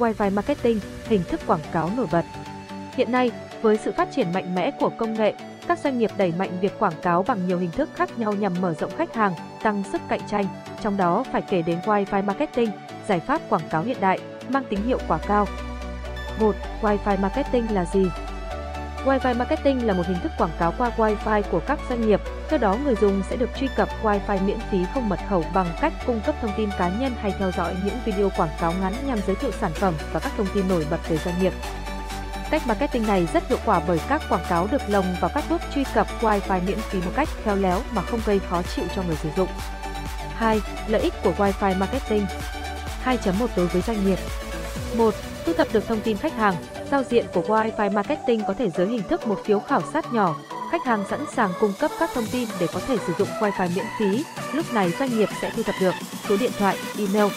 Wi-Fi marketing, hình thức quảng cáo nổi bật. Hiện nay, với sự phát triển mạnh mẽ của công nghệ, các doanh nghiệp đẩy mạnh việc quảng cáo bằng nhiều hình thức khác nhau nhằm mở rộng khách hàng, tăng sức cạnh tranh, trong đó phải kể đến Wi-Fi marketing, giải pháp quảng cáo hiện đại, mang tính hiệu quả cao. 1. Wi-Fi marketing là gì? Wi-Fi marketing là một hình thức quảng cáo qua Wi-Fi của các doanh nghiệp. Theo đó, người dùng sẽ được truy cập Wi-Fi miễn phí không mật khẩu bằng cách cung cấp thông tin cá nhân hay theo dõi những video quảng cáo ngắn nhằm giới thiệu sản phẩm và các thông tin nổi bật về doanh nghiệp. Cách marketing này rất hiệu quả bởi các quảng cáo được lồng vào các bước truy cập Wi-Fi miễn phí một cách khéo léo mà không gây khó chịu cho người sử dụng. 2. Lợi ích của Wi-Fi marketing 2.1 đối với doanh nghiệp 1. Thu thập được thông tin khách hàng, giao diện của Wi-Fi marketing có thể dưới hình thức một phiếu khảo sát nhỏ. Khách hàng sẵn sàng cung cấp các thông tin để có thể sử dụng Wi-Fi miễn phí. Lúc này doanh nghiệp sẽ thu thập được số điện thoại, email.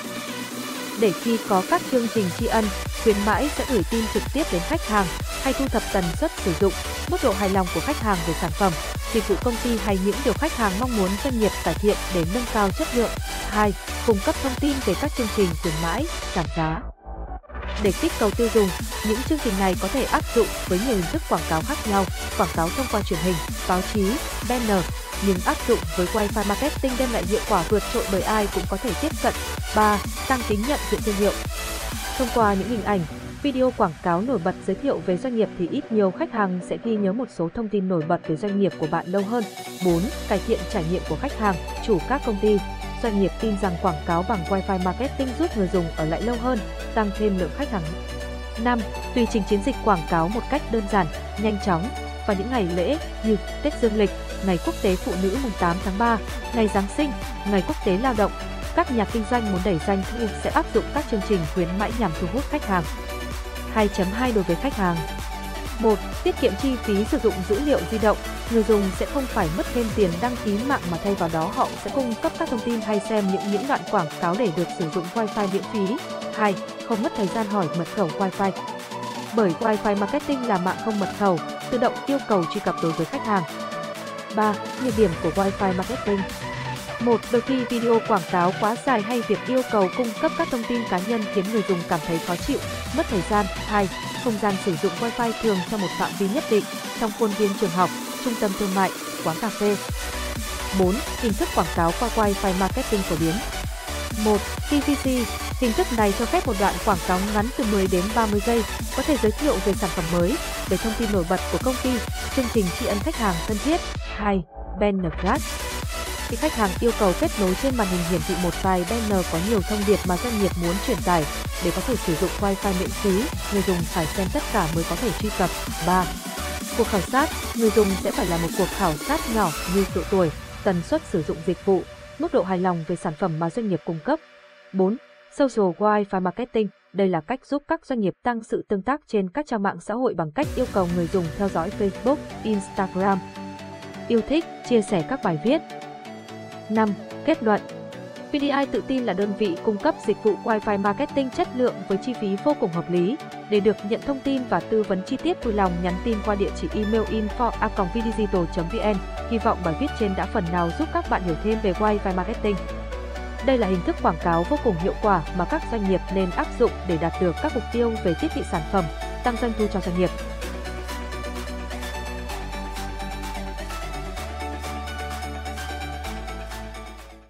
Để khi có các chương trình tri ân, khuyến mãi sẽ gửi tin trực tiếp đến khách hàng hay thu thập tần suất sử dụng, mức độ hài lòng của khách hàng về sản phẩm, dịch vụ công ty hay những điều khách hàng mong muốn doanh nghiệp cải thiện để nâng cao chất lượng. 2. Cung cấp thông tin về các chương trình khuyến mãi, giảm giá. Để kích cầu tiêu dùng, những chương trình này có thể áp dụng với nhiều hình thức quảng cáo khác nhau, quảng cáo thông qua truyền hình, báo chí, banner, nhưng áp dụng với Wi-Fi marketing đem lại hiệu quả vượt trội bởi ai cũng có thể tiếp cận. 3. Tăng tính nhận diện thương hiệu. Thông qua những hình ảnh, video quảng cáo nổi bật giới thiệu về doanh nghiệp thì ít nhiều khách hàng sẽ ghi nhớ một số thông tin nổi bật về doanh nghiệp của bạn lâu hơn. 4. Cải thiện trải nghiệm của khách hàng, chủ các công ty, doanh nghiệp tin rằng quảng cáo bằng Wi-Fi marketing giúp người dùng ở lại lâu hơn, tăng thêm lượng khách hàng. 5. Tùy trình chiến dịch quảng cáo một cách đơn giản, nhanh chóng Và những ngày lễ như Tết Dương lịch, Ngày Quốc tế Phụ nữ mùng 8 tháng 3, Ngày Giáng sinh, Ngày Quốc tế Lao động. Các nhà kinh doanh muốn đẩy doanh thu sẽ áp dụng các chương trình khuyến mãi nhằm thu hút khách hàng. 2.2 đối với khách hàng 1. Tiết kiệm chi phí sử dụng dữ liệu di động, người dùng sẽ không phải mất thêm tiền đăng ký mạng mà thay vào đó họ sẽ cung cấp các thông tin hay xem những những đoạn quảng cáo để được sử dụng Wi-Fi miễn phí. 2. Không mất thời gian hỏi mật khẩu Wi-Fi. Bởi Wi-Fi marketing là mạng không mật khẩu, tự động yêu cầu truy cập đối với khách hàng. 3. Nhược điểm của Wi-Fi marketing một Đôi khi video quảng cáo quá dài hay việc yêu cầu cung cấp các thông tin cá nhân khiến người dùng cảm thấy khó chịu, mất thời gian. 2. Không gian sử dụng Wi-Fi thường trong một phạm vi nhất định, trong khuôn viên trường học, trung tâm thương mại, quán cà phê. 4. Hình thức quảng cáo qua Wi-Fi marketing phổ biến. 1. PPC Hình thức này cho phép một đoạn quảng cáo ngắn từ 10 đến 30 giây, có thể giới thiệu về sản phẩm mới, về thông tin nổi bật của công ty, chương trình tri ân khách hàng thân thiết. 2. Banner Flash khi khách hàng yêu cầu kết nối trên màn hình hiển thị một vài banner có nhiều thông điệp mà doanh nghiệp muốn truyền tải, để có thể sử dụng Wi-Fi miễn phí, người dùng phải xem tất cả mới có thể truy cập. 3. Cuộc khảo sát, người dùng sẽ phải là một cuộc khảo sát nhỏ như độ tuổi, tần suất sử dụng dịch vụ, mức độ hài lòng về sản phẩm mà doanh nghiệp cung cấp. 4. Social Wi-Fi Marketing đây là cách giúp các doanh nghiệp tăng sự tương tác trên các trang mạng xã hội bằng cách yêu cầu người dùng theo dõi Facebook, Instagram, yêu thích, chia sẻ các bài viết, 5. Kết luận VDI tự tin là đơn vị cung cấp dịch vụ Wi-Fi marketing chất lượng với chi phí vô cùng hợp lý. Để được nhận thông tin và tư vấn chi tiết vui lòng nhắn tin qua địa chỉ email info@vdigital.vn. Hy vọng bài viết trên đã phần nào giúp các bạn hiểu thêm về Wi-Fi marketing. Đây là hình thức quảng cáo vô cùng hiệu quả mà các doanh nghiệp nên áp dụng để đạt được các mục tiêu về tiết thị sản phẩm, tăng doanh thu cho doanh nghiệp.